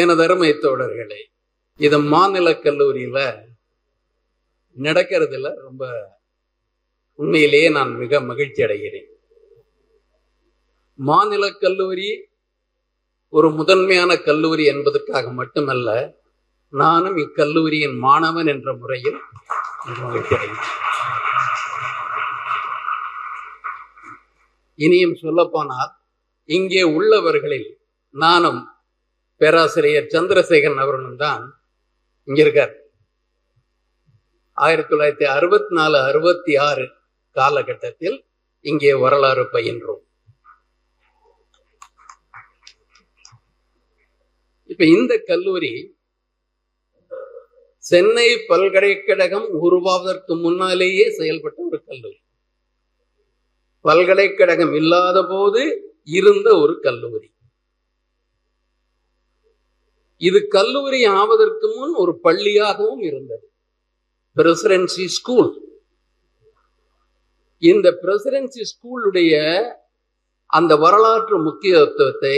என அருமை தோழர்களே இது மாநில கல்லூரியில நடக்கிறதுல ரொம்ப உண்மையிலேயே நான் மிக மகிழ்ச்சி அடைகிறேன். மாநில கல்லூரி ஒரு முதன்மையான கல்லூரி என்பதற்காக மட்டுமல்ல நானும் இக்கல்லூரியின் மாணவன் என்ற முறையில் மகிழ்ச்சி அடைகிறேன். இனியும் சொல்லப்போனால் இங்கே உள்ளவர்களில் நானும் பேராசிரியர் சந்திரசேகரன் அவர்களும் தான் இங்க இருக்கார். ஆயிரத்தி தொள்ளாயிரத்தி அறுபத்தி நாலு அறுபத்தி ஆறு காலகட்டத்தில் இங்கே வரலாறு பயின்றோம். இப்ப இந்த கல்லூரி சென்னை பல்கலைக்கழகம் உருவாவதற்கு முன்னாலேயே செயல்பட்ட ஒரு கல்லூரி. பல்கலைக்கழகம் இல்லாத போது இருந்த ஒரு கல்லூரி. இது கல்லூரி ஆவதற்கு முன் ஒரு பள்ளியாகவும் இருந்தது. பிரசிடென்சி ஸ்கூல் இந்த பிரசிடென்சி ஸ்கூலுடைய அந்த வரலாற்று முக்கியத்துவத்தை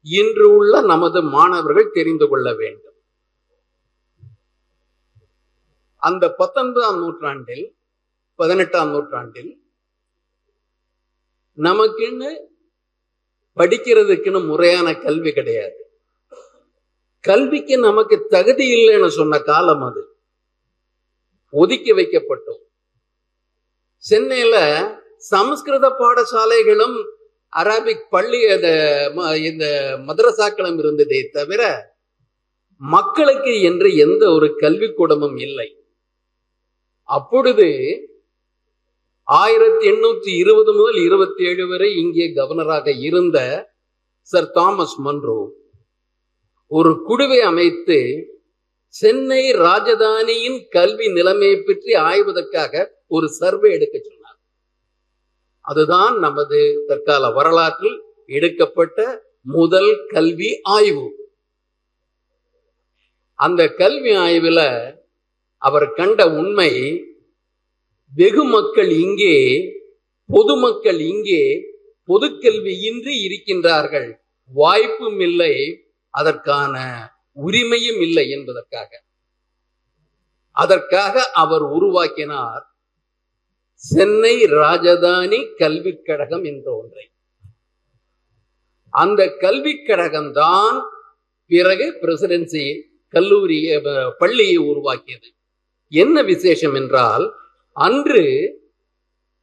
இன்று உள்ள நமது மாணவர்கள் தெரிந்து கொள்ள வேண்டும். அந்த பத்தொன்பதாம் நூற்றாண்டில் பதினெட்டாம் நூற்றாண்டில் நமக்குன்னு படிக்கிறதுக்குன்னு முறையான கல்வி கிடையாது. கல்விக்கு நமக்கு தகுதி இல்லைன்னு சொன்ன காலம் அது. ஒதுக்கி வைக்கப்பட்டோம். சென்னையில சமஸ்கிருத பாடசாலைகளும் அராபிக் பள்ளி இந்த மதரசாக்களும் இருந்ததே தவிர மக்களுக்கு என்று எந்த ஒரு கல்விக்கூடமும் இல்லை. அப்பொழுது ஆயிரத்தி எண்ணூத்தி இருபது முதல் இருபத்தி ஏழு வரை இங்கே கவர்னராக இருந்த சர் தாமஸ் மன்றோ ஒரு குழுவை அமைத்து சென்னை ராஜதானியின் கல்வி நிலைமையை பற்றி ஆய்வதற்காக ஒரு சர்வே எடுக்க சொன்னார். அதுதான் நமது தற்கால வரலாற்றில் எடுக்கப்பட்ட முதல் கல்வி ஆய்வு. அந்த கல்வி ஆய்வுல அவர் கண்ட உண்மை வெகு மக்கள் இங்கே பொதுமக்கள் இங்கே பொதுக்கல்வி இன்றி இருக்கின்றார்கள். வாய்ப்பும் இல்லை அதற்கான உரிமையும் இல்லை என்பதற்காக. அதற்காக அவர் உருவாக்கினார் சென்னை ராஜதானி கல்விக் கழகம் என்ற ஒன்றை. அந்த கல்விக் கழகம் தான் பிறகு பிரசிடென்சி கல்லூரி பள்ளியை உருவாக்கியது. என்ன விசேஷம் என்றால் அன்று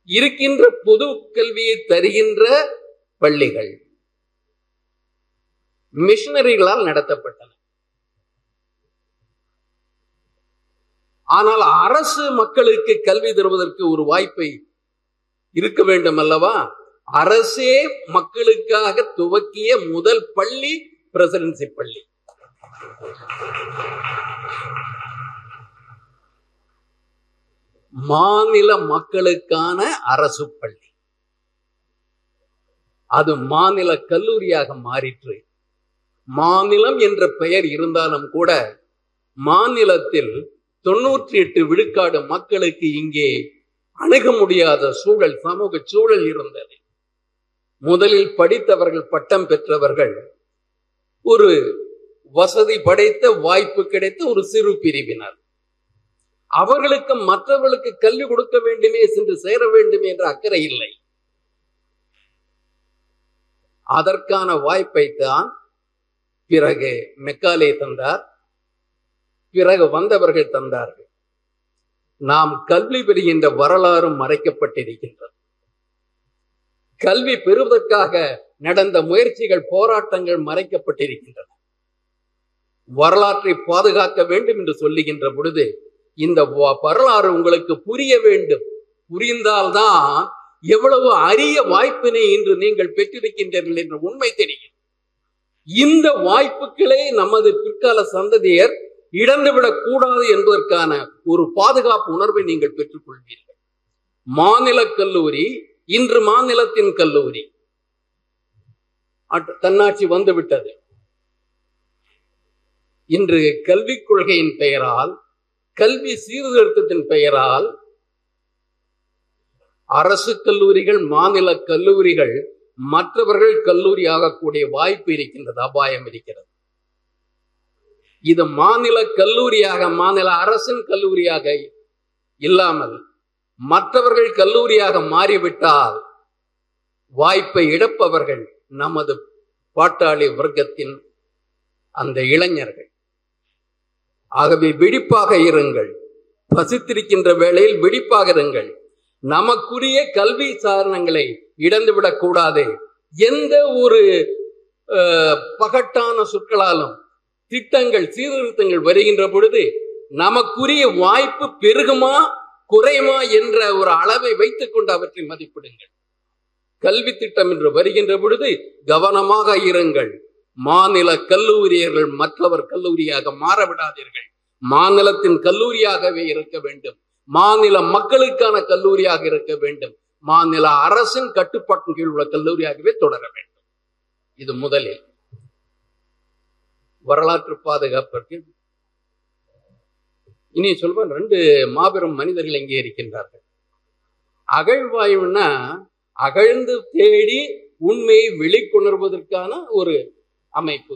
இருக்கின்ற பொது கல்வியை தருகின்ற பள்ளிகள். மிஷினரிகளால் நடத்தப்பட்டன. ஆனால் அரசு மக்களுக்கு கல்வி தருவதற்கு ஒரு வாய்ப்பை இருக்க வேண்டும் அல்லவா? அரசே மக்களுக்காக துவக்கிய முதல் பள்ளி பிரசிடென்சி பள்ளி. மாநில மக்களுக்கான அரசு பள்ளி. அது மாநில கல்லூரியாக மாறிற்று. மாநிலம் என்ற பெயர் இருந்தாலும் கூட மாநிலத்தில் தொண்ணூற்றி எட்டு விழுக்காடு மக்களுக்கு இங்கே அணுக முடியாத சூழல் சமூக சூழல் இருந்தது. முதலில் படித்தவர்கள் பட்டம் பெற்றவர்கள் ஒரு வசதி படைத்த வாய்ப்பு கிடைத்த ஒரு சிறு பிரிவினர். அவர்களுக்கு மற்றவர்களுக்கு கல்வி கொடுக்க வேண்டுமே சென்று சேர வேண்டும் என்ற அக்கறை இல்லை. அதற்கான வாய்ப்பை தான் பிறகு மெக்காலே தந்தார். பிறகு வந்தவர்கள் தந்தார்கள். நாம் கல்வி பெறுகின்ற வரலாறும் மறைக்கப்பட்டிருக்கின்றது. கல்வி பெறுவதற்காக நடந்த முயற்சிகள் போராட்டங்கள் மறைக்கப்பட்டிருக்கின்றன. வரலாற்றை பாதுகாக்க வேண்டும் என்று சொல்லுகின்ற பொழுது இந்த வரலாறு உங்களுக்கு புரிய வேண்டும். புரிந்தால்தான் எவ்வளவு அரிய வாய்ப்பினை இன்று நீங்கள் பெற்றிருக்கின்றீர்கள் என்ற உண்மை தெரியும். இந்த வாய்ப்புகளை நமது பிற்கால சந்ததியர் இழந்துவிடக் கூடாது என்பதற்கான ஒரு பாதுகாப்பு உணர்வை நீங்கள் பெற்றுக் கொள்வீர்கள் மாநில கல்லூரி இன்று மாநிலத்தின் கல்லூரி. தன்னாட்சி வந்துவிட்டது. இன்று கல்விக் கொள்கையின் பெயரால் கல்வி சீர்திருத்தத்தின் பெயரால் அரசு கல்லூரிகள் மாநில கல்லூரிகள் மற்றவர்கள் கல்லூரி ஆகக்கூடிய வாய்ப்பு இருக்கின்றது அபாயம் இருக்கிறது. இது மாநில கல்லூரியாக மாநில அரசின் கல்லூரியாக இல்லாமல் மற்றவர்கள் கல்லூரியாக மாறிவிட்டால் வாய்ப்பை இழப்பவர்கள் நமது பாட்டாளி வர்க்கத்தின் அந்த இளைஞர்கள். ஆகவே விழிப்பாக இருங்கள். பசித்திருக்கின்ற வேளையில் விழிப்பாக இருங்கள். நமக்குரிய கல்வி சாதனங்களை இடந்துவிடக் கூடாது. எந்த ஒரு பகட்டான சொற்களாலும் திட்டங்கள் சீர்திருத்தங்கள் வருகின்ற பொழுது நமக்குரிய வாய்ப்பு பெருகுமா குறையுமா என்ற ஒரு அளவை வைத்துக் கொண்டு அவற்றை மதிப்பிடுங்கள். கல்வி திட்டம் என்று வருகின்ற பொழுது கவனமாக இருங்கள். மாநில கல்லூரியர்கள் மற்றவர் கல்லூரியாக மாறவிடாதீர்கள். மாநிலத்தின் கல்லூரியாகவே இருக்க வேண்டும். மாநில மக்களுக்கான கல்லூரியாக இருக்க வேண்டும். மாநில அரசின் கட்டுப்பாட்டின் கீழ் உள்ள கல்லூரியாகவே தொடர வேண்டும். இது முதலில். வரலாற்று பாதுகாப்பிற்கு. இனி சொல்வேன் ரெண்டு மாபெரும் மனிதர்கள் இங்கே இருக்கின்றார்கள்? அகழ்வாய்வுனா அகழ்ந்து தேடி உண்மையை வெளிக்கொணர்வதற்கான ஒரு அமைப்பு.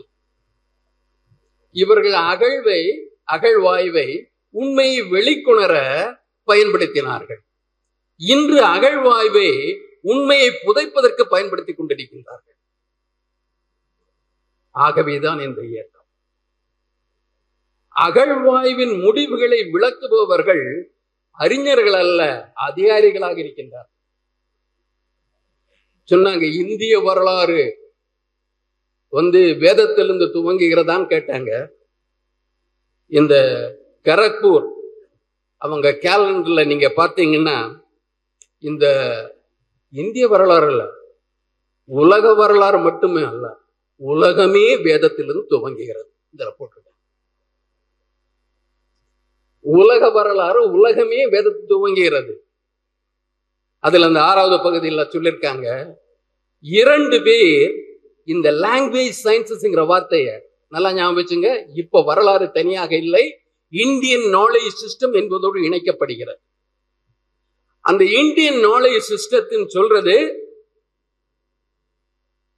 இவர்கள் அகழ்வை அகழ்வாய்வை உண்மையை வெளிக்கொணர பயன்படுத்தினார்கள். இன்று அகழ்வாய்வே உண்மையை புதைப்பதற்கு பயன்படுத்திக் கொண்டிருக்கின்றார்கள். ஆகவேதான் இந்த இயக்கம். அகழ்வாய்வின் முடிவுகளை விளக்குபவர்கள் அறிஞர்கள் அல்ல அதிகாரிகளாக இருக்கின்றார் சொன்னாங்க இந்திய வரலாறு வந்து வேதத்திலிருந்து துவங்குகிறதான்னு கேட்டாங்க. இந்த கரக்பூர் அவங்க கேலண்டர்ல நீங்க பார்த்தீங்கன்னா இந்த இந்திய வரலாறு அல்ல உலக வரலாறு மட்டுமே அல்ல உலகமே வேதத்திலிருந்து துவங்குகிறது. இந்த போட்டு உலக வரலாறு உலகமே வேதத்தில் துவங்குகிறது. அதுல அந்த ஆறாவது பகுதியில் சொல்லியிருக்காங்க இரண்டு பேர் இந்த லாங்குவேஜ் சயின்சஸ்ங்கிற வார்த்தையை நல்லா ஞாபகம் வச்சுங்க இப்ப வரலாறு தனியாக இல்லை இந்தியன் நாலேஜ் சிஸ்டம் என்பதோடு இணைக்கப்படுகிறது. அந்த இந்தியன் நாலேஜ் சிஸ்டத்தின் சொல்றது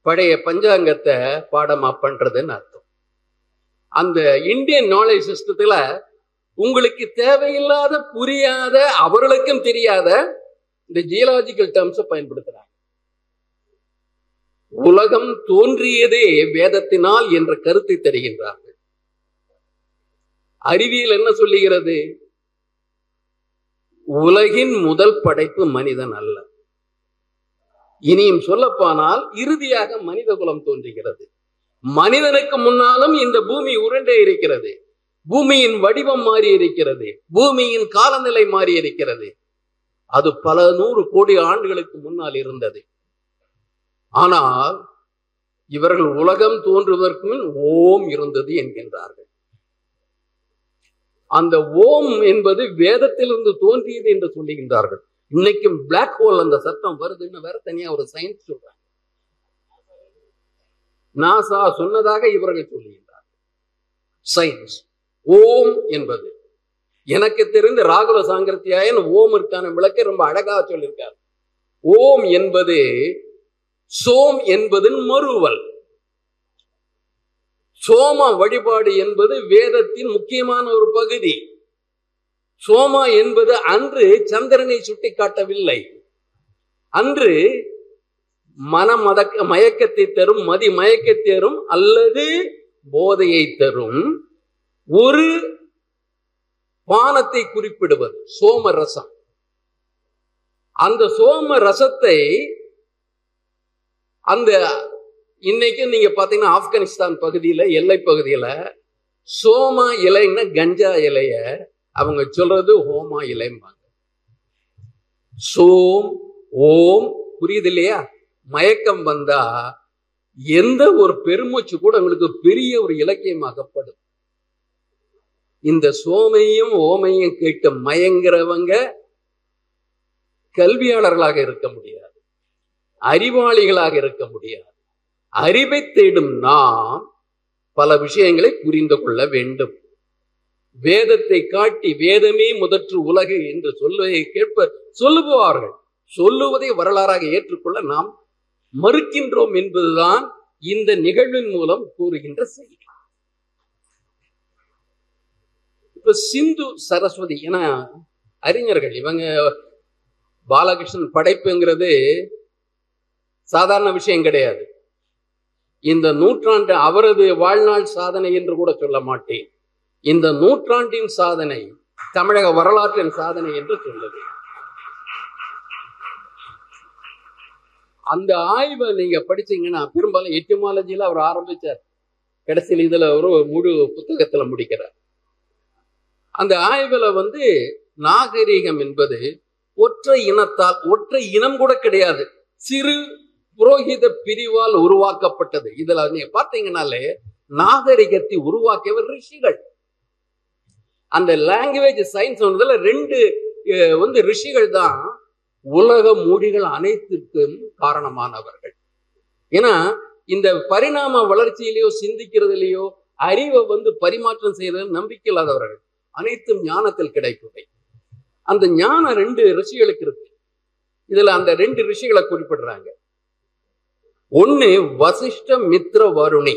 பழைய பஞ்சாங்கத்தை பாடமா பண்றதுன்னு அர்த்தம். அந்த இந்தியன் நாலேஜ் சிஸ்டத்துல உங்களுக்கு தேவையில்லாத புரியாத அவர்களுக்கும் தெரியாத இந்த ஜியலாஜிக்கல் டேர்ம்ஸை பயன்படுத்துறாங்க. உலகம் தோன்றியதே வேதத்தினால் என்ற கருத்தை தருகின்றார்கள். அறிவியல் என்ன சொல்லுகிறது? உலகின் முதல் படைப்பு மனிதன் அல்ல. இனியும் சொல்லப்போனால் இறுதியாக மனித குலம் தோன்றுகிறது. மனிதனுக்கு முன்னாலும் இந்த பூமி உருண்டே இருக்கிறது. பூமியின் வடிவம் மாறி இருக்கிறது. பூமியின் காலநிலை மாறி இருக்கிறது. அது பல நூறு கோடி ஆண்டுகளுக்கு முன்னால் இருந்தது. ஆனால் இவர்கள் உலகம் தோன்றுவதற்கு முன் ஓம் இருந்தது என்கின்றார்கள். அந்த ஓம் என்பது வேதத்திலிருந்து தோன்றியது என்று சொல்லுகின்றார்கள். இன்னைக்கும் பிளாக் ஹோல் அந்த சத்தம் வருதுன்னு வேற தனியா ஒரு சயின்ஸ் சொல்றாங்க. நாசா சொன்னதாக இவர்கள் சொல்லுகின்றார் சயின்ஸ் ஓம் என்பது. எனக்கு தெரிந்து ராகுல சாங்கர்த்தியாயன் ஓமிற்கான விளக்கை ரொம்ப அழகா சொல்லியிருக்கார். ஓம் என்பது சோம் என்பதன் மறுவல். சோம வழிபாடு என்பது வேதத்தின் முக்கியமான ஒரு பகுதி. சோமா என்பது அன்று சந்திரனை சுட்டி காட்டவில்லை அன்று மன மதக்க மயக்கத்தை தரும் மதி மயக்கத்தை தரும் அல்லது போதையை தரும். ஒரு பானத்தை குறிப்பிடுவது சோம ரசம். அந்த சோம ரசத்தை அந்த இன்னைக்கு நீங்க பாத்தீங்கன்னா ஆப்கானிஸ்தான் பகுதியில எல்லை பகுதியில சோமா இலைன்னா கஞ்சா இலைய அவங்க சொல்றது ஹோமா இலைம்பாங்க. சோம் ஓம் புரியுது இல்லையா? மயக்கம் வந்தா எந்த ஒரு பெருமூச்சு கூட உங்களுக்கு பெரிய ஒரு இலக்கியமாகப்படும். இந்த சோமையும் ஓமையும் கேட்டு மயங்கிறவங்க கல்வியாளர்களாக இருக்க முடியாது. அறிவாளிகளாக இருக்க முடியாது. அறிவை தேடும் நாம் பல விஷயங்களை புரிந்து கொள்ள வேண்டும். வேதத்தை காட்டி வேதமே முதற்று உலகு என்று சொல்வதை கேட்ப சொல்லுபவார்கள் சொல்லுவதை வரலாறாக ஏற்றுக்கொள்ள நாம் மறுக்கின்றோம் என்பதுதான் இந்த நிகழ்வின் மூலம் கூறுகின்ற செய்தி. இப்ப சிந்து சரஸ்வதி என அறிஞர்கள் இவங்க பாலகிருஷ்ணன் படைப்புங்கிறது சாதாரண விஷயம் கிடையாது. இந்த நூற்றாண்டு அவரது வாழ்நாள் சாதனை என்று கூட சொல்ல மாட்டேன். இந்த நூற்றாண்டின் சாதனை தமிழக வரலாற்றின் சாதனை என்று சொல்லுது அந்த ஆய்வை நீங்க படிச்சீங்கன்னா பெரும்பாலும் எட்டிமாலஜியில அவர் ஆரம்பிச்சார் கடைசியில் இதுல ஒரு முழு புத்தகத்துல முடிக்கிறார். அந்த ஆய்வுல வந்து நாகரீகம் என்பது ஒற்றை இனத்தால் ஒற்றை இனம் கூட கிடையாது. சிறு புரோகித பிரிவால் உருவாக்கப்பட்டது. இதுல நீங்க பார்த்தீங்கன்னாலே நாகரிகத்தை உருவாக்கியவர் ரிஷிகள். அந்த லாங்குவேஜ் சயின்ஸ் ஒன்றதுல ரெண்டு வந்து ரிஷிகள் தான் உலக மொழிகள் அனைத்திற்கும் காரணமானவர்கள். ஏன்னா இந்த பரிணாம வளர்ச்சியிலேயோ சிந்திக்கிறதுலயோ அறிவை வந்து பரிமாற்றம் செய்யறது நம்பிக்கை இல்லாதவர்கள். அனைத்தும் ஞானத்தில் கிடைப்பவை அந்த ஞானம் ரெண்டு ரிஷிகளுக்கு இருக்கு. இதுல அந்த ரெண்டு ரிஷிகளை குறிப்பிடுறாங்க. ஒன்னு வசிஷ்ட மித்ர வருணி.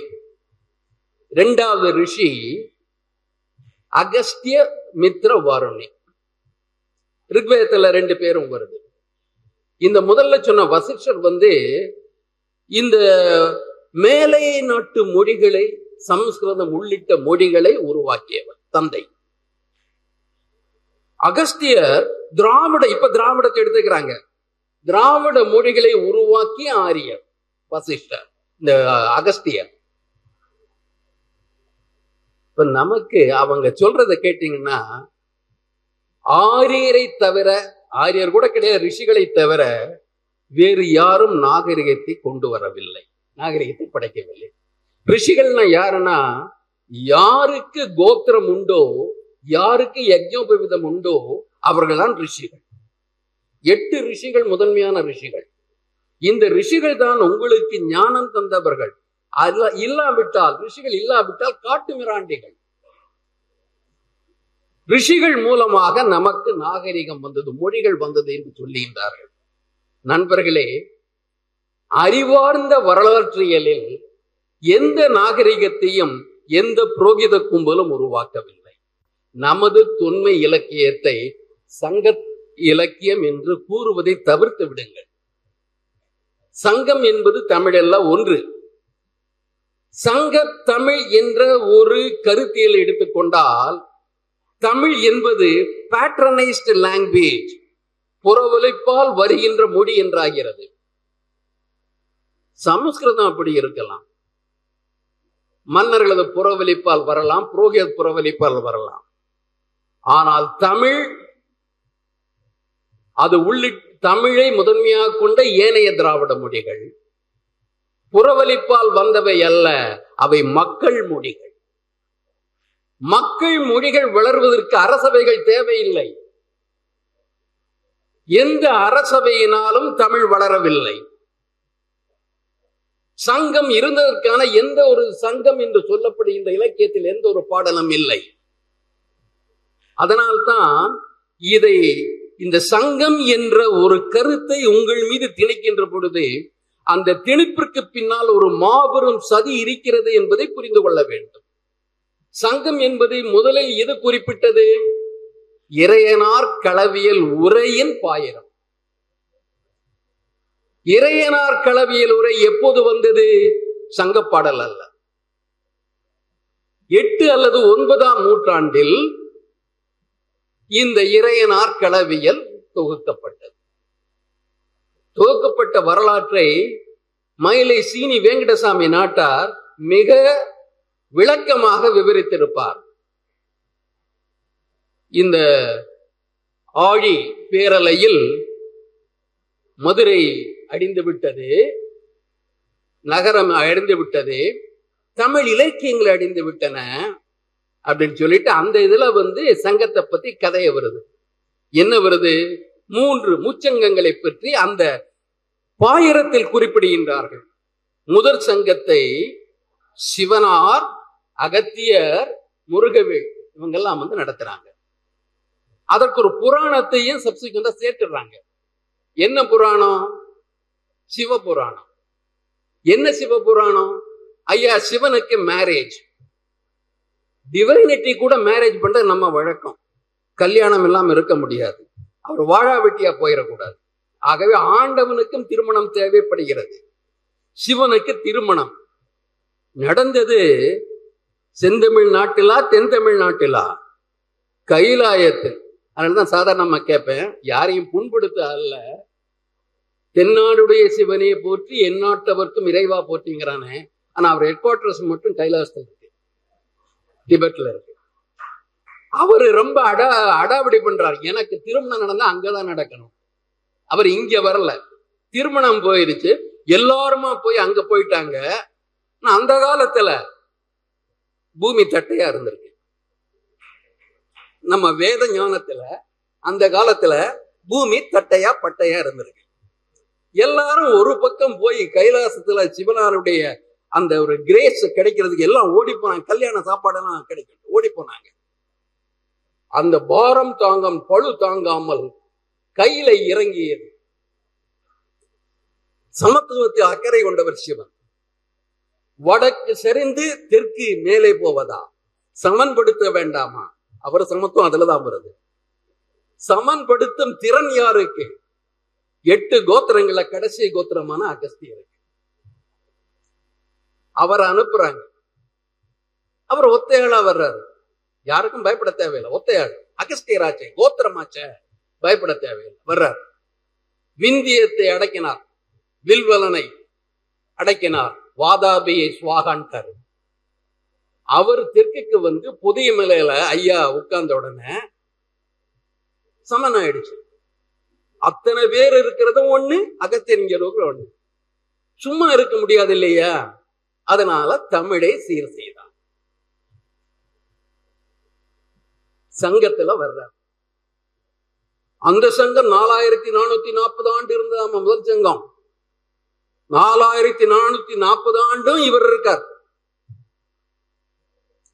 ரெண்டாவது ரிஷி அகஸ்திய மித்ர வருணி. ரிக்வேதத்துல ரெண்டு பேரும் வருது. இந்த முதல்ல சொன்ன வசிஷ்டர் வந்து இந்த மேலை நாட்டு மொழிகளை சமஸ்கிருதம் உள்ளிட்ட மொழிகளை உருவாக்கியவர் தந்தை. அகஸ்தியர் திராவிட இப்ப திராவிடத்தை எடுத்துக்கிறாங்க. திராவிட மொழிகளை உருவாக்கிய ஆரியர். வசிஷ்டர் இந்த அகஸ்தியர் இப்ப நமக்கு அவங்க சொல்றதை கேட்டீங்கன்னா ஆரியரை தவிர ஆரியர் கூட கிடையாது ரிஷிகளை தவிர வேறு யாரும் நாகரிகத்தை கொண்டு வரவில்லை. நாகரிகத்தை படைக்கவில்லை. ரிஷிகள்னா யாருன்னா யாருக்கு கோத்திரம் உண்டோ யாருக்கு யஜ்யோபவிதம் உண்டோ அவர்கள்தான் ரிஷிகள். எட்டு ரிஷிகள் முதன்மையான ரிஷிகள். இந்த ரிஷிகள் தான் உங்களுக்கு ஞானம் தந்தவர்கள். அல்ல இல்லாவிட்டால் ரிஷிகள் இல்லாவிட்டால் காட்டு மிராண்டிகள். ரிஷிகள் மூலமாக நமக்கு நாகரிகம் வந்தது மொழிகள் வந்தது என்று சொல்லுகின்றார்கள் நண்பர்களே அறிவார்ந்த வரலாற்றியலில் எந்த நாகரிகத்தையும் எந்த புரோகித கும்பலும் உருவாக்கவில்லை. நமது தொன்மை இலக்கியத்தை சங்க இலக்கியம் என்று கூறுவதை தவிர்த்து விடுங்கள். சங்கம் என்பது தமிழல்ல ஒன்று. சங்க தமிழ் என்ற ஒரு கருத்தியல் எடுத்துக்கொண்டால் தமிழ் என்பது பேட்ரனைஸ்டு லாங்குவேஜ் புறவலிப்பால் வருகின்ற மொழி என்றாகிறது. சமஸ்கிருதம் அப்படி இருக்கலாம். மன்னர்களது புறவலிப்பால் வரலாம் புரோகித புறவலிப்பால் வரலாம். ஆனால் தமிழ் அது உள்ளிட்டு தமிழை முதன்மையாக கொண்ட ஏனைய திராவிட மொழிகள். புறவலிப்பால் வந்தவை அல்ல அவை மக்கள் மொழிகள். மக்கள் மொழிகள் வளர்வதற்கு அரசவைகள் தேவையில்லை. எந்த அரசவையினாலும் தமிழ் வளரவில்லை. சங்கம் இருந்ததற்கான எந்த ஒரு சங்கம் என்று சொல்லப்படுகின்ற இலக்கியத்தில் எந்த ஒரு பாடலும் இல்லை. அதனால்தான் இதை இந்த சங்கம் என்ற ஒரு கருத்தை உங்கள் மீது திணிக்கின்ற பொழுது அந்த திணிப்பிற்கு பின்னால் ஒரு மாபெரும் சதி இருக்கிறது என்பதை புரிந்து கொள்ள வேண்டும். சங்கம் என்பதை முதலில் எது குறிப்பிட்டது? இறையனார் களவியல் உரையின் பாயிரம். இறையனார் களவியல் உரை எப்போது வந்தது? சங்கப்பாடல் அல்ல. எட்டு அல்லது ஒன்பதாம் நூற்றாண்டில் இந்த இறையனார் களவியல் தொகுக்கப்பட்டது. தொகுக்கப்பட்ட வரலாற்றை மயிலை சீனி வேங்கடசாமி நாட்டார் மிக விளக்கமாக விவரித்திருப்பார். இந்த ஆழி பேரலையில் மதுரை அடிந்து விட்டது நகரம் அடிந்துவிட்டது தமிழ் இலக்கியங்கள் அடிந்து விட்டன அப்படின்னு சொல்லிட்டு அந்த இதுல வந்து சங்கத்தை பத்தி கதைய வருது. என்ன வருது? மூன்று முச்சங்கங்களை பற்றி அந்த பாயிரத்தில் குறிப்பிடுகின்றார்கள். முதற் சங்கத்தை சிவனார் அகத்தியர் முருகவேல் இவங்கெல்லாம் வந்து நடத்துறாங்க. அதற்கு ஒரு புராணத்தையும் சப்சிக்வெண்டா சேர்த்துடுறாங்க. என்ன புராணம்? சிவபுராணம். என்ன சிவபுராணம்? ஐயா சிவனுக்கு மேரேஜ் டிவைனிட்டி கூட மேரேஜ் பண்ணுறது நம்ம வழக்கம். கல்யாணம் இல்லாமல் இருக்க முடியாது. அவர் வாழா வெட்டியா போயிடக்கூடாது. ஆகவே ஆண்டவனுக்கும் திருமணம் தேவைப்படுகிறது. சிவனுக்கு திருமணம். நடந்தது செந்தமிழ் நாட்டிலா தென் தமிழ் நாட்டிலா? கைலாயத்தில். அதனாலதான் சாதாரணமா கேட்பேன் யாரையும் புண்படுத்த அல்ல. தென்னாடுடைய சிவனையை போற்றி எந்நாட்டவர்க்கும் இறைவா போற்றிங்கிறானே. ஆனா அவர் ஹெட் குவார்டர்ஸ் மட்டும் கைலாசத்தில். டிபெட்ல இருக்கு. அவரு ரொம்ப அடா அடாவடி பண்றாரு. எனக்கு திருமணம் நடந்தா அங்கதான் நடக்கணும். அவர் இங்க வரல. திருமணம் போயிருச்சு. எல்லாருமா போய் அங்க போயிட்டாங்க. அந்த காலத்துல பூமி தட்டையா இருந்திருக்கு. நம்ம வேத ஞானத்துல அந்த காலத்துல பூமி தட்டையா பட்டையா இருந்திருக்கு. எல்லாரும் ஒரு பக்கம் போய் கைலாசத்துல சிவனாருடைய அந்த ஒரு கிரேஸ் கிடைக்கிறதுக்கு எல்லாம் ஓடி போனாங்க. கல்யாண சாப்பாடெல்லாம் கிடைக்கும் ஓடி போனாங்க. அந்த பாரம் தாங்கம் பழு தாங்காமல் கையில இறங்கியது சமத்துவத்தில் அக்கறை கொண்டவர் சிவன். வடக்கு சரிந்து தெற்கு மேலே போவதா? சமன்படுத்த வேண்டாமா? அவர் சமத்துவம் அதுலதான் வருது. சமன்படுத்தும் திறன் யாருக்கு? எட்டு கோத்திரங்களை கடைசி கோத்திரமான அகஸ்தியருக்கு. அவர் அனுப்புறாங்க. அவர் ஒத்தையாளா வர்றாரு. யாருக்கும் பயப்பட தேவையில்லை. ஒத்தையாள். அகஸ்தியராச்சே. கோத்திரமாச்சே. பயப்பட தேவையில்லை. வர்றார். விந்தியத்தை அடக்கினார். வில்வலனை அடக்கினார். வாதாபியை சுவாகான்ட்டாரு. அவர் தெற்குக்கு வந்து புதிய மலையில ஐயா உட்கார்ந்த உடனே சமன் ஆயிடுச்சு. அத்தனை பேர் இருக்கிறதும் ஒண்ணு அகத்தியங்கிறவங்க ஒண்ணு. சும்மா இருக்க முடியாது இல்லையா? அதனால தமிழை சீர் செய்தார் சங்கத்துல வர்றார். அந்த சங்கம் நாலாயிரத்தி நானூத்தி நாற்பது ஆண்டு இருந்ததாம் முதல் சங்கம்? நாலாயிரத்தி நானூத்தி நாற்பது ஆண்டும் இவர் இருக்கார்.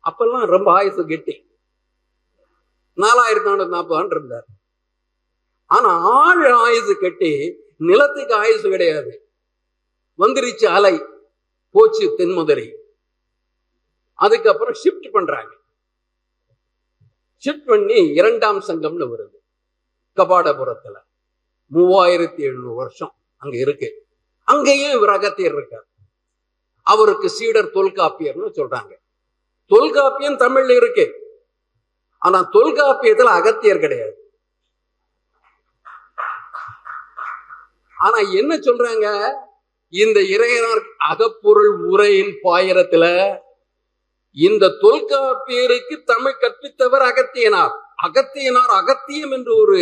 அப்பெல்லாம் ரொம்ப ஆயுசு கெட்டி. நாலாயிரத்தி நானூத்தி நாற்பது ஆண்டு இருந்தார். ஆனா ஆழ் ஆயுசு கட்டி நிலத்துக்கு ஆயுசு கிடையாது. வந்துருச்சு அலை. போச்சு தென்மதுரை. அதுக்கப்புறம் ஷிஃப்ட் பண்றாங்க. ஷிஃப்ட் பண்ணி இரண்டாம் சங்கம்னு வருது. கபாடபுரத்துல மூவாயிரத்தி எழுநூறு வருஷம் அங்க இருக்கு. அங்கேயும் இவர் அகத்தியர் இருக்கார். அவருக்கு சீடர் தொல்காப்பியர்னு சொல்றாங்க. தொல்காப்பியம் தமிழ்ல இருக்கு. ஆனா தொல்காப்பியத்துல அகத்தியர் கிடையாது. ஆனா என்ன சொல்றாங்க? இந்த இறையனார் அகப்பொருள் உரையின் பாயிரத்துல இந்த தொல்காப்பியருக்கு தமிழ் கற்பித்தவர் அகத்தியனார். அகத்தியனார் அகத்தியம் என்று ஒரு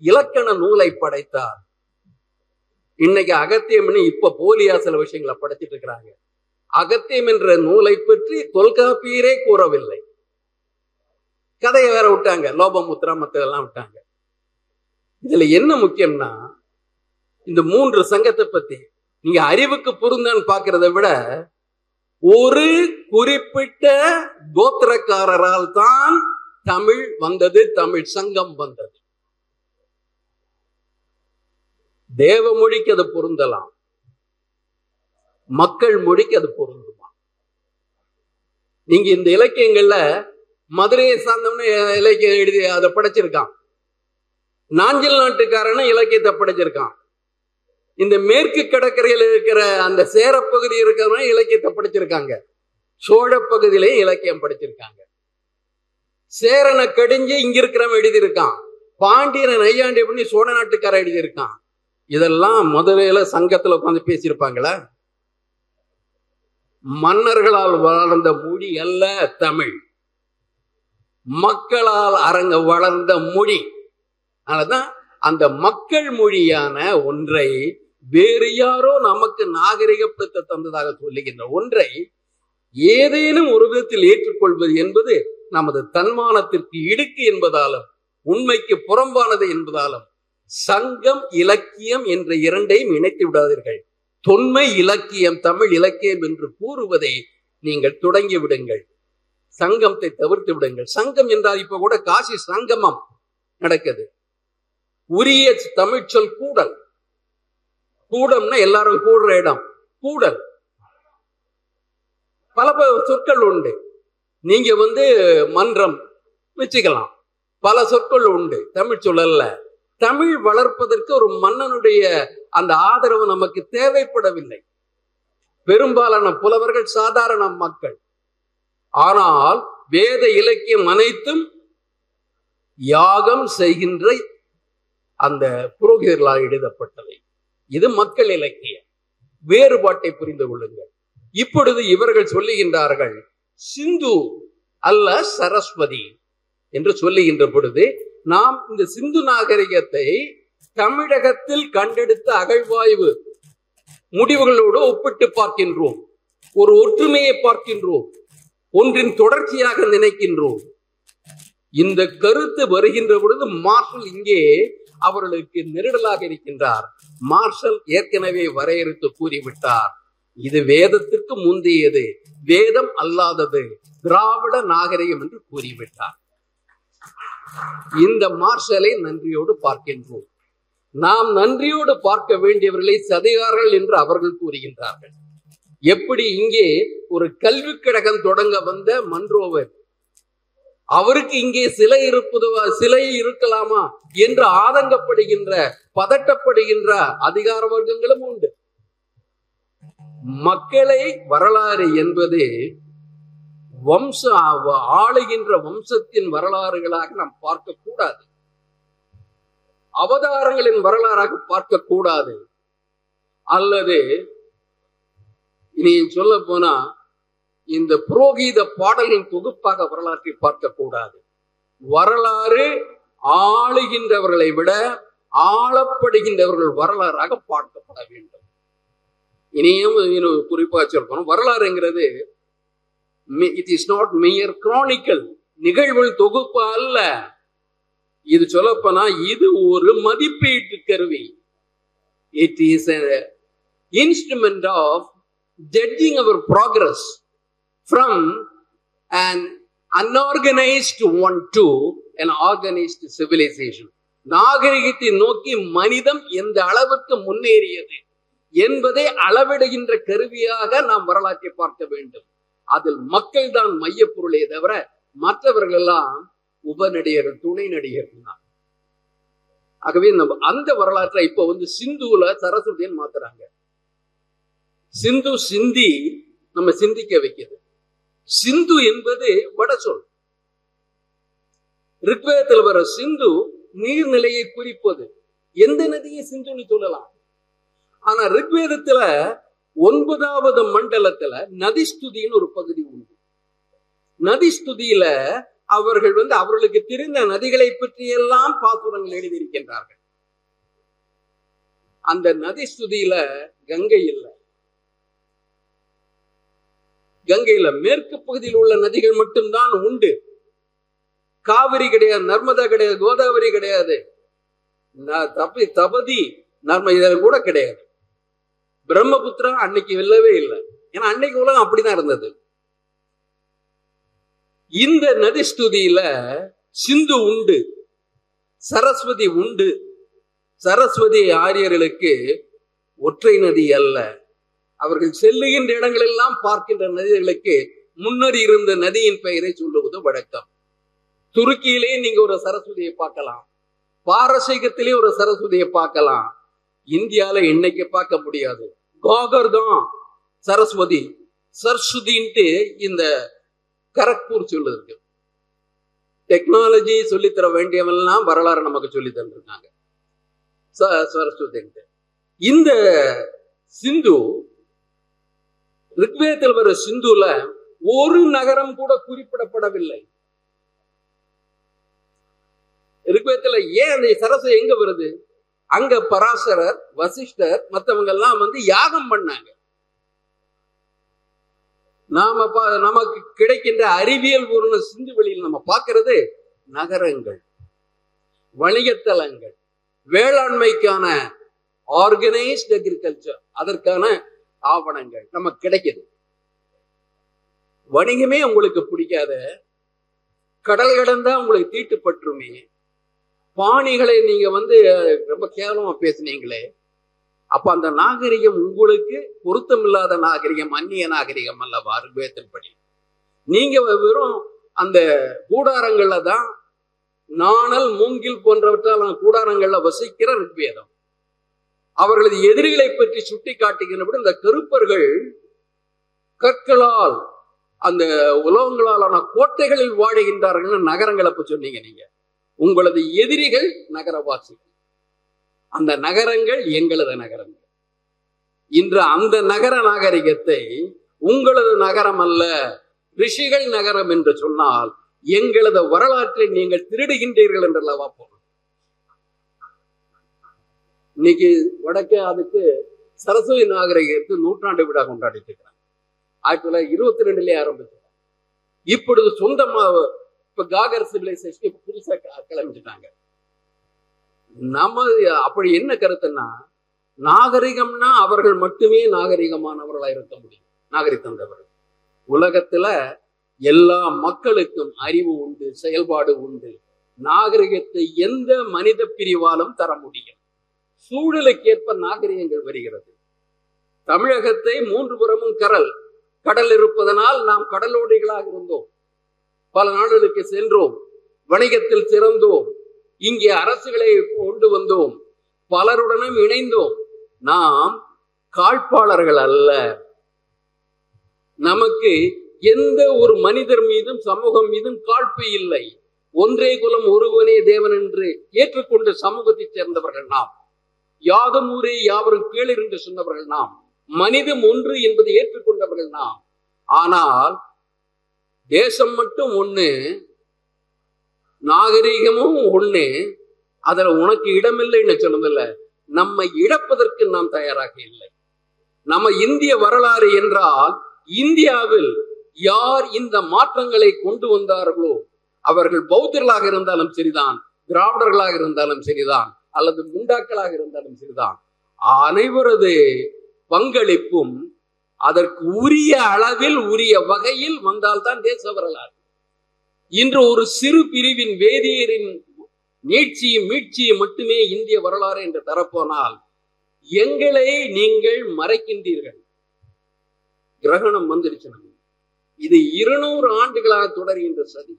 இலக்கண நூலை படைத்தார். இன்னைக்கு அகத்தியம்னு இப்ப போலியா சில விஷயங்களை படைச்சிட்டு இருக்கிறாங்க. அகத்தியம் என்ற நூலை பற்றி தொல்காப்பியரே கூறவில்லை. கதையை வேற விட்டாங்க. லோபமுத்ரா மத்ததெல்லாம் விட்டாங்க. இதுல என்ன முக்கியம்னா இந்த மூன்று சங்கத்தை பத்தி நீங்க அறிவுக்கு பொருந்தன்னு பாக்குறத விட ஒரு குறிப்பிட்ட கோத்திரக்காரரால் தான் தமிழ் வந்தது தமிழ் சங்கம் வந்தது. தேவ மொழிக்கு அது பொருந்தலாம். மக்கள் மொழிக்கு அது பொருந்துமா? நீங்க இந்த இலக்கியங்கள்ல மதுரையை சார்ந்தவன இலக்கியம் எழுதி அதை படைச்சிருக்கான். நாஞ்சில் நாட்டுக்காரன இலக்கியத்தை படைச்சிருக்கான். இந்த மேற்கு கடற்கரையில் இருக்கிற அந்த சேர பகுதி இருக்கிறவங்க இலக்கியத்தை படிச்சிருக்காங்க. சோழ பகுதியிலையும் இலக்கியம் படிச்சிருக்காங்க. சேரனை கடிஞ்சு இங்க இருக்கிறவன் எழுதியிருக்கான். பாண்டியனை நையாண்டி பண்ணி சோழ நாட்டுக்கார எழுதியிருக்கான். இதெல்லாம் முதலையில சங்கத்துல உட்காந்து பேசியிருப்பாங்களா? மன்னர்களால் வளர்ந்த மொழி அல்ல தமிழ். மக்களால் அரங்க வளர்ந்த மொழி. அதனாலதான் அந்த மக்கள் மொழியான ஒன்றை வேறு யாரோ நமக்கு நாகரிகப்படுத்த தந்ததாக சொல்லுகின்ற ஒன்றை ஏதேனும் ஒரு விதத்தில் ஏற்றுக்கொள்வது என்பது நமது தன்மானத்திற்கு இடுக்கு என்பதாலும் உண்மைக்கு புறம்பானது என்பதாலும் சங்கம் இலக்கியம் என்ற இரண்டையும் இணைத்து விடாதீர்கள். தொன்மை இலக்கியம் தமிழ் இலக்கியம் என்று கூறுவதை நீங்கள் தொடங்கி விடுங்கள். சங்கத்தை தவிர்த்து விடுங்கள். சங்கம் என்றால் இப்ப கூட காசி சங்கமம் நடக்குது. உரிய தமிழ் சொல் கூடல் கூடம்னா எல்லாரும் கூடுற இடம். கூடல். பல பல சொற்கள் உண்டு. நீங்க வந்து மன்றம் வச்சுக்கலாம். பல சொற்கள் உண்டு தமிழ் சொல்லல தமிழ் வளர்ப்பதற்கு ஒரு மன்னனுடைய அந்த ஆதரவு நமக்கு தேவைப்படவில்லை. பெரும்பாலான புலவர்கள் சாதாரண மக்கள். ஆனால் வேத இலக்கியம் அனைத்தும் யாகம் செய்கின்ற அந்த புரோகிதர்களால் எழுதப்பட்டவை. இது மக்கள் இலக்கியம். வேறுபாட்டை புரிந்து கொள்ளுங்கள். இப்பொழுது இவர்கள் சொல்லுகின்றார்கள் சிந்து அல்ல சரஸ்வதி என்று சொல்லுகின்ற பொழுது நாம் இந்த சிந்து நாகரிகத்தை தமிழகத்தில் கண்டெடுத்த அகழ்வாய்வு முடிவுகளோடு ஒப்பிட்டு பார்க்கின்றோம். ஒரு ஒற்றுமையை பார்க்கின்றோம். ஒன்றின் தொடர்ச்சியாக நினைக்கின்றோம். இந்த கருத்து வருகின்ற பொழுது மார்ஷல் இங்கே அவர்களுக்கு நெருடலாக இருக்கின்றார். மார்ஷல் ஏற்கனவே வரையறுத்து கூறிவிட்டார். இது வேதத்திற்கு முந்தியது வேதம் அல்லாதது திராவிட நாகரிகம் என்று கூறிவிட்டார். இந்த மார்ஷலை நன்றியோடு பார்க்கின்றோம். நாம் நன்றியோடு பார்க்க வேண்டியவர்களை சதிகாரர்கள் என்று அவர்கள் கூறுகின்றார்கள். எப்படி இங்கே ஒரு கல்விக் கழகம் தொடங்க வந்த மன்றோவர் அவருக்கு இங்கே சிலை இருப்பது சிலை இருக்கலாமா என்று ஆதங்கப்படுகின்ற பதட்டப்படுகின்ற அதிகார வர்க்கங்களும் உண்டு. மக்களை வரலாறு என்பது வம்ச ஆளுகின்ற வம்சத்தின் வரலாறுகளாக நாம் பார்க்க கூடாது அவதாரங்களின் வரலாறாக பார்க்க கூடாது அல்லது இனி சொல்ல போனா இந்த புரோகீத பாடலின் தொகுப்பாக வரலாற்றை பார்க்க கூடாது வரலாறு ஆளுகின்றவர்களை விட ஆளப்படுகின்றவர்கள் வரலாறாக பார்க்கப்பட வேண்டும். இனியும் இன்னும் குறிப்பா சொல்லணும். வரலாறுங்கிறது it is not mere chronicle நிகழ்வுகள் தொகுப்பு அல்ல. இது சொல்லப்போனா இது ஒரு மதிப்பீட்டு கருவி. It is instrument of judging our progress from an unorganized one to an organized civilization. நாகரிகத்தை நோக்கி மனிதம் எந்த அளவுக்கு முன்னேறியது என்பதை அளவிடுகின்ற கருவியாக நாம் வரலாற்றை பார்க்க வேண்டும். அதில் மக்கள் தான் மையப்பொருளே தவிர மற்றவர்கள் எல்லாம் உபநடிகர் துணை நடிகர்கள் தான். ஆகவே நம்ம அந்த வரலாற்றை இப்ப வந்து சிந்துல சரஸ்வதின்னு மாத்துறாங்க. சிந்து சிந்தி நம்ம சிந்திக்க வைக்கிறது சிந்து என்பது வட சொல் ரிக்வேதத்தில் வர சிந்து நீர்நிலையை குறிப்பது. எந்த நதியை சிந்துன்னு சொல்லலாம். ஆனா ரிக்வேதத்துல ஒன்பதாவது மண்டலத்துல நதிஸ்துதின்னு ஒரு பகுதி உண்டு. நதிஸ்துதியில அவர்கள் வந்து அவர்களுக்கு தெரிந்த நதிகளை பற்றி எல்லாம் பாசுரங்கள் எழுதியிருக்கின்றார்கள். அந்த நதிஸ்துதியில கங்கை இல்லை. கங்கையில மேற்கு பகுதியில் உள்ள நதிகள் மட்டும்தான் உண்டு. காவிரி கிடையாது நர்மதா கிடையாது கோதாவரி கிடையாது. தபி தபதி நர்ம கூட கிடையாது. பிரம்மபுத்திரா அன்னைக்கு வெல்லவே இல்லை. ஏன்னா அன்னைக்கு உலகம் அப்படிதான் இருந்தது. இந்த நதி ஸ்துதியில சிந்து உண்டு சரஸ்வதி உண்டு. சரஸ்வதி ஆரியர்களுக்கு ஒற்றை நதி அல்ல. அவர்கள் செல்லுகின்ற இடங்களெல்லாம் பார்க்கின்ற நதிகளுக்கு முன்னர் இருந்த நதியின் பெயரை சொல்லுவது வழக்கம். துருக்கியிலே நீங்க ஒரு சரஸ்வதியை பார்க்கலாம். பாரசீகத்திலே ஒரு சரஸ்வதியை பார்க்கலாம். இந்தியால இன்னைக்கு பார்க்க முடியாது. கோகர் தான் சரஸ்வதி. சரஸ்வதின்ட்டு இந்த கரக்பூர் சொல்லுது டெக்னாலஜி சொல்லித்தர வேண்டியவெல்லாம் வரலாறு நமக்கு சொல்லி தந்திருக்காங்க. சரஸ்வதி இந்த சிந்து ரிக்வேதத்தில் வர சிந்துல ஒரு நகரம் கூட குறிப்பிடப்படவில்லை. ரிக்வேதத்துல ஏன் அந்த சரசு எங்க வருது? அங்க பராசரர் வசிஷ்டர் மற்றவங்க எல்லாம் வந்து யாகம் பண்ணாங்க. நாம நமக்கு கிடைக்கின்ற அறிவியல் பூர்ண சிந்து வெளியில் நம்ம பார்க்கறது நகரங்கள் வணிகத்தலங்கள் வேளாண்மைக்கான ஆர்கனைஸ்ட் அக்ரிகல்ச்சர் அதற்கான ஆவணங்கள் நமக்கு கிடைக்குது. வணிகமே உங்களுக்கு பிடிக்காத கடல் கடந்தா உங்களுக்கு தீட்டுப்பட்டுருமே. பாணிகளை நீங்க வந்து ரொம்ப கேவலமா பேசுனீங்களே. அப்ப அந்த நாகரிகம் உங்களுக்கு பொருத்தமில்லாத நாகரிகம் அந்நிய நாகரிகம் அல்லவா? ரிக்வேதன்படி நீங்க வெறும் அந்த கூடாரங்கள்ல தான் நாணல் மூங்கில் போன்றவற்றால் கூடாரங்கள்ல வசிக்கிற ருக்வேதம். அவர்களது எதிரிகளை பற்றி சுட்டி காட்டுகின்றபடி இந்த கருப்பர்கள் கற்களால் அந்த உலகங்களாலான கோட்டைகளில் வாழுகின்றார்கள் நகரங்களை பற்றி சொன்னீங்க நீங்க. உங்களது எதிரிகள் நகரவாசிகள். அந்த நகரங்கள் எங்களது நகரங்கள். இன்று அந்த நகர நாகரிகத்தை உங்களது நகரம் அல்ல ரிஷிகள் நகரம் என்று சொன்னால் எங்களது வரலாற்றை நீங்கள் திருடுகின்றீர்கள் என்றல்லவா போகணும் இன்னைக்கு வடக்கே அதுக்கு சரஸ்வதி நாகரிகத்து நூற்றாண்டு விழா கொண்டாடிட்டு இருக்கிறாங்க. ஆயிரத்தி தொள்ளாயிரத்தி இருபத்தி ரெண்டுலேயே ஆரம்பிச்சாங்க இப்பொழுது சொந்தமா இப்ப காகர் சிவிலைசேஷன் இப்ப புதுசா கிளம்பிச்சிட்டாங்க நம்ம அப்படி என்ன கருத்துன்னா நாகரிகம்னா அவர்கள் மட்டுமே நாகரிகமானவர்களா இருக்க முடியும். நாகரிகத்தந்தவர்கள் உலகத்துல எல்லா மக்களுக்கும் அறிவு உண்டு செயல்பாடு உண்டு. நாகரிகத்தை எந்த மனித பிரிவாலும் தர முடியும். சூழலுக்கேற்ப நாகரிகங்கள் வருகிறது. தமிழகத்தை மூன்று புறமும் கடல் கடல் இருப்பதனால் நாம் கடலோடிகளாக இருந்தோம். பல நாடுகளுக்கு சென்றோம். வணிகத்தில் சிறந்தோம். இங்கே அரசுகளை கொண்டு வந்தோம். பலருடனும் இணைந்தோம். நாம் காழ்ப்பாளர்கள் அல்ல. நமக்கு எந்த ஒரு மனிதர் மீதும் சமூகம் மீதும் காழ்ப்பு இல்லை. ஒன்றே குலம் ஒருவனே தேவன் என்று ஏற்றுக்கொண்ட சமூகத்தைச் சேர்ந்தவர்கள் நாம். யாதும் ஊரே யாவரும் கீழர் என்று சொன்னவர்கள் நாம். மனிதம் ஒன்று என்பதை ஏற்றுக்கொண்டவர்கள் நாம். ஆனால் தேசம் மட்டும் ஒண்ணு நாகரிகமும் ஒண்ணு அதுல உனக்கு இடமில்லைன்னு சொன்னதில்ல. நம்மை இழப்பதற்கு நாம் தயாராக இல்லை. நம்ம இந்திய வரலாறு என்றால் இந்தியாவில் யார் இந்த மாற்றங்களை கொண்டு வந்தார்களோ அவர்கள் பௌத்தர்களாக இருந்தாலும் சரிதான் திராவிடர்களாக இருந்தாலும் சரிதான். அல்லது குண்டாக்களாக இருந்தாலும் சரிதான். அனைவரது பங்களிப்பும் அதற்கு உரிய அளவில் உரிய வகையில் வந்தால்தான் தேச வரலாறு. இன்று ஒரு சிறு பிரிவின் வேதியரின் நீட்சியும் மீட்சியும் மட்டுமே இந்திய வரலாறு என்று தரப்போனால் எங்களை நீங்கள் மறைக்கின்றீர்கள். கிரகணம் வந்துருச்சு இது இருநூறு ஆண்டுகளாக தொடர்கின்ற சதி.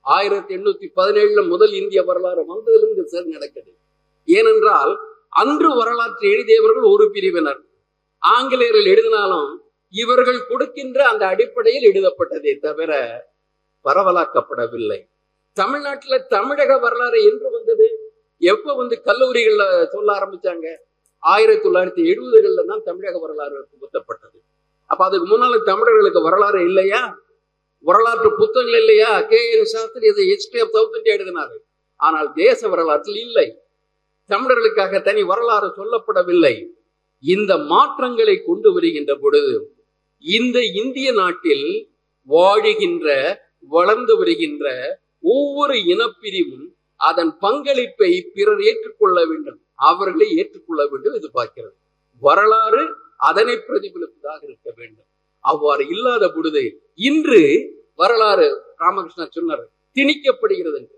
ஆயிரத்தி எண்ணூத்தி பதினேழுல முதல் இந்திய வரலாறு வந்ததிலிருந்து சதி நடக்குது. ஏனென்றால் அன்று வரலாற்று எழுதியவர்கள் ஒரு பிரிவினர். ஆங்கிலேயர்கள் எழுதினாலும் இவர்கள் கொடுக்கின்ற அந்த அடிப்படையில் எழுதப்பட்டதே தவிர பரவலாக்கப்படவில்லை. தமிழ்நாட்டுல தமிழக வரலாறு என்று வந்தது. எப்ப வந்து கல்லூரிகள்ல சொல்ல ஆரம்பிச்சாங்க? ஆயிரத்தி தொள்ளாயிரத்தி எழுபதுகள்ல தான் தமிழக வரலாறு புகுத்தப்பட்டது. அப்ப அதுக்கு முன்னால தமிழர்களுக்கு வரலாறு இல்லையா? வரலாற்று புத்தகங்கள் இல்லையா? K N Sastri of South India எழுதினாரு. ஆனால் தேச வரலாற்றில் இல்லை. தமிழர்களுக்காக தனி வரலாறு சொல்லப்படவில்லை. இந்த மாற்றங்களை கொண்டு வருகின்ற பொழுது இந்த இந்திய நாட்டில் வாழுகின்ற வளர்ந்து வருகின்ற ஒவ்வொரு இனப்பிரிவும் அதன் பங்களிப்பை பிறர் ஏற்றுக்கொள்ள வேண்டும் அவர்களை ஏற்றுக்கொள்ள வேண்டும் எதிர்பார்க்கிறது வரலாறு அதனை பிரதிபலிப்பதாக இருக்க வேண்டும். அவ்வாறு இல்லாத பொழுது இன்று வரலாறு ராமகிருஷ்ணா சொன்னார் திணிக்கப்படுகிறது என்று.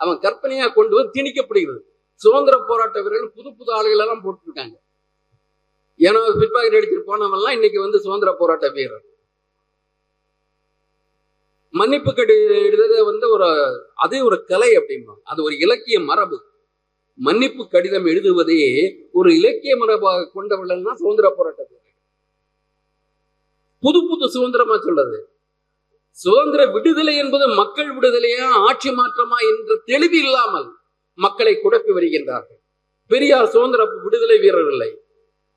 அவன் கற்பனையா கொண்டு வந்து திணிக்கப்படுகிறது. சுதந்திர போராட்ட வீரர்கள் புது புது ஆளுகள் எல்லாம் போட்டுருக்காங்க. ஏன்னா பிற்பாக்கெட் அடிச்சுட்டு போனவெல்லாம் இன்னைக்கு வந்து சுதந்திர போராட்ட வீரர். மன்னிப்பு கடிதத்தை வந்து ஒரு அதே ஒரு கலை அப்படிமா அது ஒரு இலக்கிய மரபு. மன்னிப்பு கடிதம் எழுதுவதே ஒரு இலக்கிய மரபாக கொண்டவர்கள்னா சுதந்திர போராட்ட வீரர் புது புது சுதந்திரமா சொல்றது. சுதந்திர விடுதலை என்பது மக்கள் விடுதலையா ஆட்சி மாற்றமா என்ற தெளிவு இல்லாமல் மக்களை குழப்பி வருகின்றார்கள். பெரியார் சுதந்திர விடுதலை வீரர் இல்லை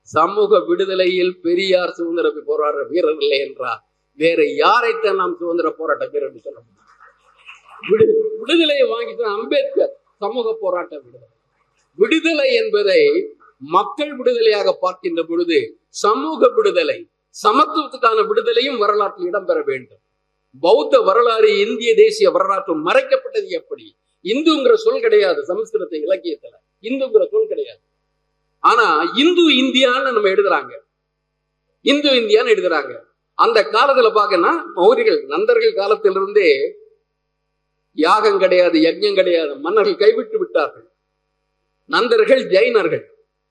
சமூக விடுதலையில் பெரியார் சுதந்திர போராட்ட வீரர் இல்லை என்றார். வேற யாரைத்தான் நாம் சுதந்திர போராட்ட வீரர் என்று சொல்ல முடியும்? விடுதலையை வாங்கிட்டு அம்பேத்கர் சமூக போராட்ட விடுதலை விடுதலை என்பதை மக்கள் விடுதலையாக பார்க்கின்ற பொழுது சமூக விடுதலை சமத்துவத்துக்கான விடுதலையும் வரலாற்றில் இடம்பெற வேண்டும். பௌத்த வரலாறு இந்திய தேசிய வரலாற்று மறைக்கப்பட்டது எப்படி? இந்துங்கிற சொல் கிடையாது சமஸ்கிருத இலக்கியத்துல. இந்துங்கிற சொல் கிடையாது. ஆனா இந்து இந்தியான்னு நம்ம எழுதுறாங்க. இந்து இந்தியான்னு எழுதுறாங்க. அந்த காலத்துல பாக்கன்னா மௌரிகள் நந்தர்கள் காலத்திலிருந்தே யாகம் கிடையாது யஜ்யம் கிடையாது மன்னர்கள் கைவிட்டு விட்டார்கள். நந்தர்கள் ஜெயினர்கள்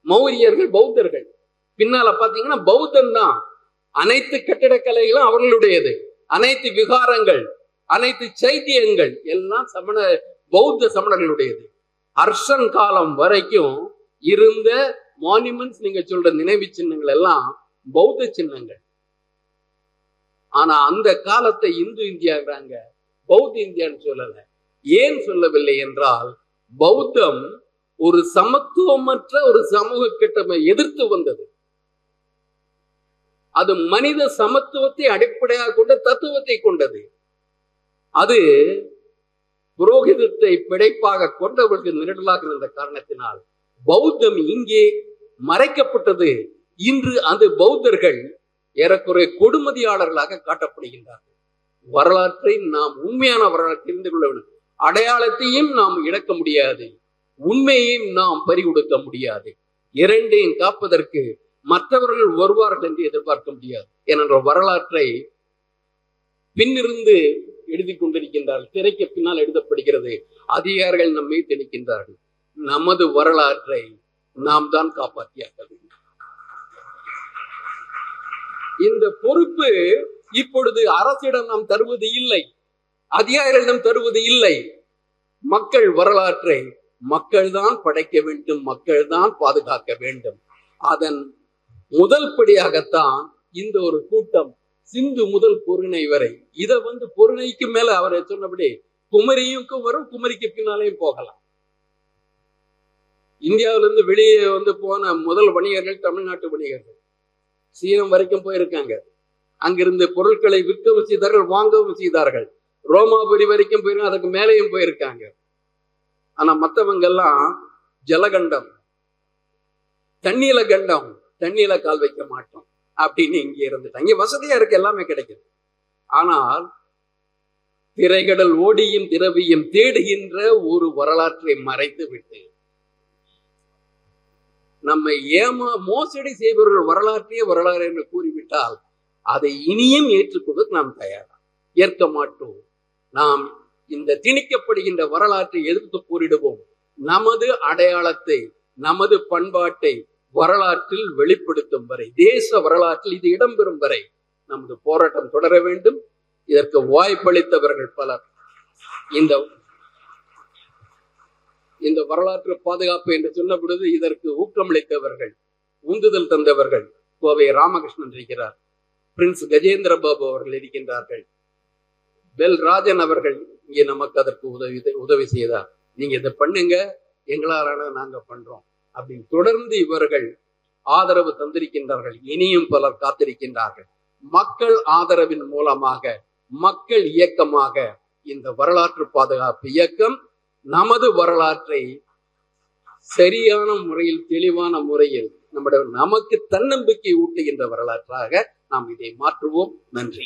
மௌரியர்கள் பௌத்தர்கள். பின்னால பாத்தீங்கன்னா பௌத்தன் தான். அனைத்து கட்டிடக்கலைகளும் அவர்களுடையது. அனைத்து விகாரங்கள் அனைத்து சைத்தியங்கள் எல்லாம் சமண பௌத்த சமணர்களுடையது. ஹர்ஷன் காலம் வரைக்கும் இருந்த மானுமெண்ட்ஸ் நீங்க சொல்ற நினைவு சின்னங்கள் எல்லாம் பௌத்த சின்னங்கள். ஆனா அந்த காலத்தை இந்து இந்தியாங்கிறாங்க. பௌத்த இந்தியான்னு சொல்லல. ஏன் சொல்லவில்லை என்றால் பௌத்தம் ஒரு சமத்துவமற்ற ஒரு சமூக கட்டமை எதிர்த்து வந்தது. அது மனித சமத்துவத்தை அடிப்படையாக கொண்ட தத்துவத்தை கொண்டது. அது புரோகிதத்தை பிழைப்பாக கொண்டவர்களுக்கு நிரடலாக இருந்த காரணத்தினால் பௌத்தம் இங்கே மறைக்கப்பட்டது. இன்று அந்த பௌத்தர்கள் ஏறக்குறைய கொடுமதியாளர்களாக காட்டப்படுகின்றார்கள். வரலாற்றை நாம் உண்மையான வரலாற்றை தெரிந்து கொள்ள வேண்டும். அடையாளத்தையும் நாம் இழக்க முடியாது. உண்மையையும் நாம் பறிகொடுக்க முடியாது. இரண்டையும் காப்பதற்கு மற்றவர்கள் வருவார்கள் என்று எதிர்பார்க்க முடியாது. ஏனென்ற வரலாற்றை பின்னிருந்து எழுதி கொண்டிருக்கின்றார்கள் திரைக்கு பின்னால் எழுதப்படுகிறது. அதிகாரிகள் நம்மை திணிக்கின்றார்கள். நமது வரலாற்றை நாம் தான் காப்பாற்றியாக வேண்டும். இந்த பொறுப்பு இப்பொழுது அரசிடம் நாம் தருவது இல்லை. அதிகாரிகளிடம் தருவது இல்லை. மக்கள் வரலாற்றை மக்கள் தான் படைக்க வேண்டும் மக்கள் தான் பாதுகாக்க வேண்டும். அதன் முதல் படியாகத்தான் இந்த ஒரு கூட்டம் சிந்து முதல் பொருணை வரை. இத வந்து பொருணைக்கு மேல அவர் சொன்னபடி குமரியுக்கும் வரும் குமரிக்கு பின்னாலையும் போகலாம். இந்தியாவிலிருந்து வெளியே வந்து போன முதல் வணிகர்கள் தமிழ்நாட்டு வணிகர்கள். சீனம் வரைக்கும் போயிருக்காங்க. அங்கிருந்து பொருட்களை விற்கவும் செய்தார்கள் வாங்கவும் செய்தார்கள். ரோமாபுரி வரைக்கும் போயிருக்காங்க அதுக்கு மேலேயும் போயிருக்காங்க. ஆனா மத்தவங்க எல்லாம் ஜலகண்டம் தண்ணீல கண்டம் தண்ணீல கால் வைக்க மாட்டோம். அப்படின்னு இங்கே இருந்துட்டாங்க. இங்கே வசதியா இருக்கு எல்லாமே கிடைக்குது. ஆனால் திரைகடல் ஓடியும் திரவியும் தேடுகின்ற ஒரு வரலாற்றை மறைத்து விட்டு நம்மை ஏமா மோசடி செய்பவர்கள் வரலாற்றையே வரலாறு என்று கூறிவிட்டால் அதை இனியும் ஏற்றுக்கொள்வதற்கு நாம் தயாரா? ஏற்க மாட்டோம். நாம் இந்த திணிக்கப்படுகின்ற வரலாற்றை எதிர்த்து கூறிடுவோம் நமது அடையாளத்தை நமது பண்பாட்டை வரலாற்றில் வெளிப்படுத்தும் வரை தேச வரலாற்றில் இது இடம்பெறும் வரை நமது போராட்டம் தொடர வேண்டும். இதற்கு வாய்ப்பளித்தவர்கள் பலர். இந்த இந்த வரலாற்று பாதுகாப்பு என்று சொன்ன பொழுது இதற்கு ஊக்கமளித்தவர்கள் உந்துதல் தந்தவர்கள் கோவை ராமகிருஷ்ணன் இருக்கிறார். பிரின்ஸ் கஜேந்திர பாபு அவர்கள் இருக்கின்றார்கள். பெல் ராஜன் அவர்கள் இங்கே நமக்கு அதற்கு உதவி உதவி செய்தார். நீங்க இதை பண்ணுங்க எங்களாலான நாங்க பண்றோம். அப்படின்னு தொடர்ந்து இவர்கள் ஆதரவு தந்திருக்கின்றார்கள். இனியும் பலர் காத்திருக்கின்றார்கள். மக்கள் ஆதரவின் மூலமாக மக்கள் இயக்கமாக இந்த வரலாற்று பாதுகாப்பு இயக்கம் நமது வரலாற்றை சரியான முறையில் தெளிவான முறையில் நம்முடைய நமக்கு தன்னம்பிக்கை ஊட்டுகின்ற வரலாற்றாக நாம் இதை மாற்றுவோம். நன்றி.